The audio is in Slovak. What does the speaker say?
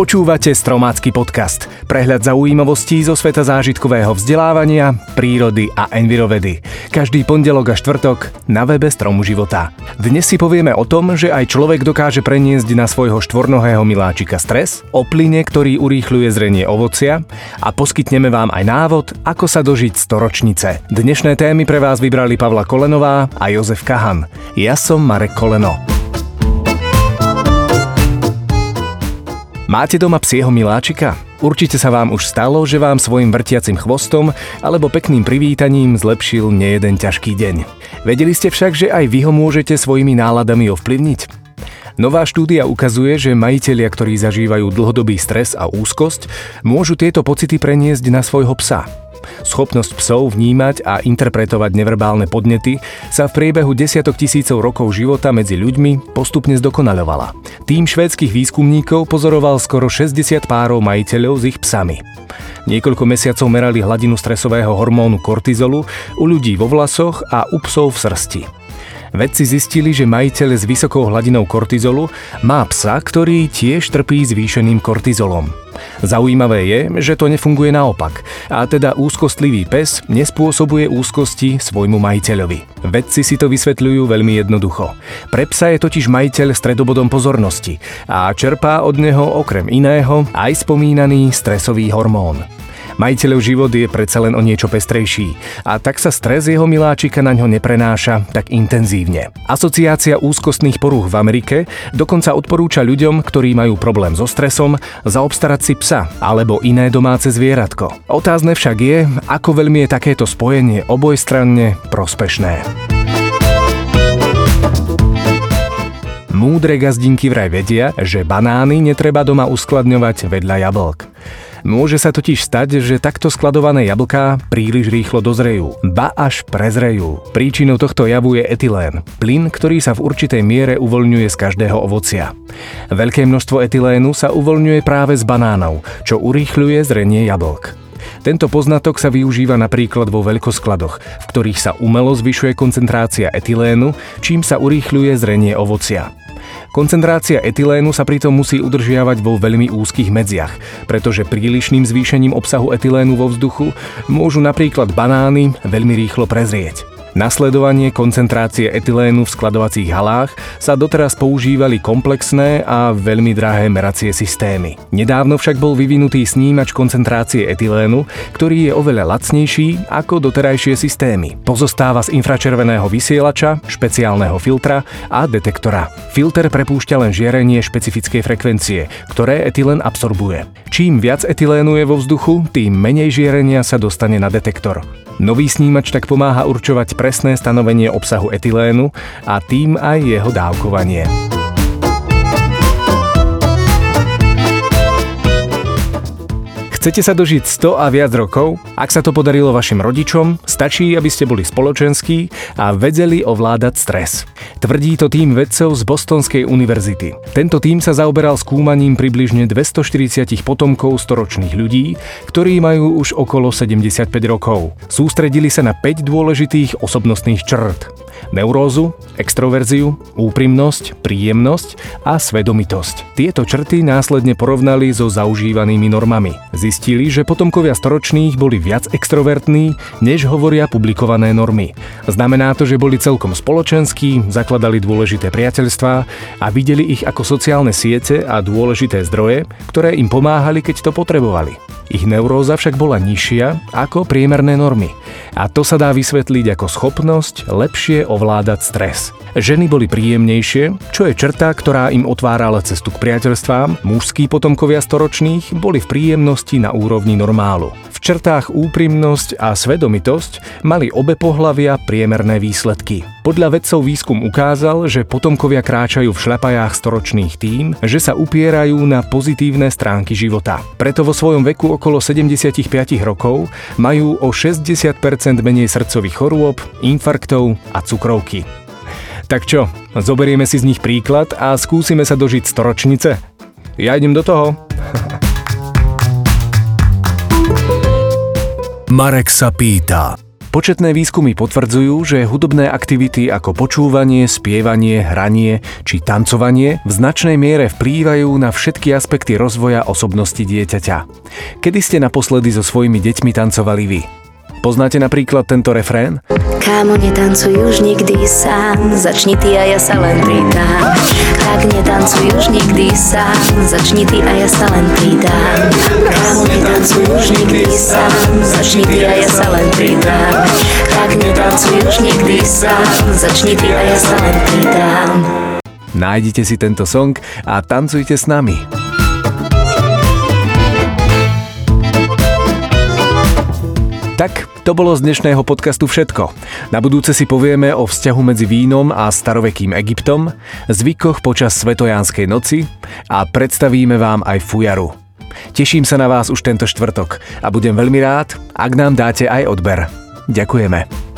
Počúvate Stromácky podcast. Prehľad zaujímavostí zo sveta zážitkového vzdelávania, prírody a envirovedy. Každý pondelok a štvrtok na webe Stromu života. Dnes si povieme o tom, že aj človek dokáže preniesť na svojho štvornohého miláčika stres, o plyne, ktorý urýchľuje zrenie ovocia a poskytneme vám aj návod, ako sa dožiť storočnice. Dnešné témy pre vás vybrali Pavla Kolenová a Jozef Kahan. Ja som Marek Koleno. Máte doma psieho miláčika? Určite sa vám už stalo, že vám svojim vrtiacim chvostom alebo pekným privítaním zlepšil nejeden ťažký deň. Vedeli ste však, že aj vy ho môžete svojimi náladami ovplyvniť? Nová štúdia ukazuje, že majitelia, ktorí zažívajú dlhodobý stres a úzkosť, môžu tieto pocity preniesť na svojho psa. Schopnosť psov vnímať a interpretovať neverbálne podnety sa v priebehu desiatok tisícov rokov života medzi ľuďmi postupne zdokonaľovala. Tým švédskych výskumníkov pozoroval skoro 60 párov majiteľov s ich psami. Niekoľko mesiacov merali hladinu stresového hormónu kortizolu u ľudí vo vlasoch a u psov v srsti. Vedci zistili, že majiteľ s vysokou hladinou kortizolu má psa, ktorý tiež trpí zvýšeným kortizolom. Zaujímavé je, že to nefunguje naopak, a teda úzkostlivý pes nespôsobuje úzkosti svojmu majiteľovi. Vedci si to vysvetľujú veľmi jednoducho. Pre psa je totiž majiteľ stredobodom pozornosti a čerpá od neho okrem iného aj spomínaný stresový hormón. Majiteľov život je predsa len o niečo pestrejší a tak sa stres jeho miláčika na ňo neprenáša tak intenzívne. Asociácia úzkostných porúch v Amerike dokonca odporúča ľuďom, ktorí majú problém so stresom, zaobstarať si psa alebo iné domáce zvieratko. Otázne však je, ako veľmi je takéto spojenie obojstranne prospešné. Múdre gazdinky vraj vedia, že banány netreba doma uskladňovať vedľa jablk. Môže sa totiž stať, že takto skladované jablká príliš rýchlo dozrejú, ba až prezrejú. Príčinou tohto javu je etylén, plyn, ktorý sa v určitej miere uvoľňuje z každého ovocia. Veľké množstvo etylénu sa uvoľňuje práve z banánov, čo urýchľuje zrenie jablk. Tento poznatok sa využíva napríklad vo veľkoskladoch, v ktorých sa umelo zvyšuje koncentrácia etylénu, čím sa urýchľuje zrenie ovocia. Koncentrácia etylénu sa pritom musí udržiavať vo veľmi úzkých medziach, pretože prílišným zvýšením obsahu etylénu vo vzduchu môžu napríklad banány veľmi rýchlo prezrieť. Nasledovanie koncentrácie etylénu v skladovacích halách sa doteraz používali komplexné a veľmi drahé meracie systémy. Nedávno však bol vyvinutý snímač koncentrácie etylénu, ktorý je oveľa lacnejší ako doterajšie systémy. Pozostáva z infračerveného vysielača, špeciálneho filtra a detektora. Filter prepúšťa len žiarenie špecifickej frekvencie, ktoré etylén absorbuje. Čím viac etylénu je vo vzduchu, tým menej žiarenia sa dostane na detektor. Nový snímač tak pomáha určovať presné stanovenie obsahu etylénu a tým aj jeho dávkovanie. Chcete sa dožiť 100 a viac rokov? Ak sa to podarilo vašim rodičom, stačí, aby ste boli spoločenskí a vedeli ovládať stres. Tvrdí to tým vedcov z Bostonskej univerzity. Tento tým sa zaoberal skúmaním približne 240 potomkov storočných ľudí, ktorí majú už okolo 75 rokov. Sústredili sa na 5 dôležitých osobnostných črt neurózu, extroverziu, úprimnosť, príjemnosť a svedomitosť. Tieto črty následne porovnali so zaužívanými normami. Zistili, že potomkovia storočných boli viac extrovertní, než hovoria publikované normy. Znamená to, že boli celkom spoločenskí, zakladali dôležité priateľstvá a videli ich ako sociálne siete a dôležité zdroje, ktoré im pomáhali, keď to potrebovali. Ich neuróza však bola nižšia ako priemerné normy. A to sa dá vysvetliť ako schopnosť lepšie ovládať stres. Ženy boli príjemnejšie, čo je črta, ktorá im otvárala cestu k priateľstvám, mužskí potomkovia storočných boli v príjemnosti na úrovni normálu. V črtách úprimnosť a svedomitosť mali obe pohlavia priemerné výsledky. Podľa vedcov výskum ukázal, že potomkovia kráčajú v šľapajách storočných tým, že sa upierajú na pozitívne stránky života. Preto vo svojom veku okolo 75 rokov majú o 60% menej srdcových chorôb, infarktov a cukrovky. Tak čo, zoberieme si z nich príklad a skúsime sa dožiť storočnice? Ja idem do toho. Marek sa pýta. Početné výskumy potvrdzujú, že hudobné aktivity ako počúvanie, spievanie, hranie či tancovanie v značnej miere vplývajú na všetky aspekty rozvoja osobnosti dieťaťa. Kedy ste naposledy so svojimi deťmi tancovali vy? Poznáte napríklad tento refrén? Kámo, netancuj už nikdy sám, začni ty a ja sa len pridám. Tak netancuj už nikdy sám, začni ty a ja sa len pridám. Kámo, netancuj už nikdy sám, začni ty a ja sa len pridám. Tak netancuj už nikdy sám, začni ty a ja sa len pridám. Nájdite si tento song a tancujte s nami. Tak, to bolo z dnešného podcastu všetko. Na budúce si povieme o vzťahu medzi vínom a starovekým Egyptom, zvykoch počas Svetojánskej noci a predstavíme vám aj fujaru. Teším sa na vás už tento štvrtok a budem veľmi rád, ak nám dáte aj odber. Ďakujeme.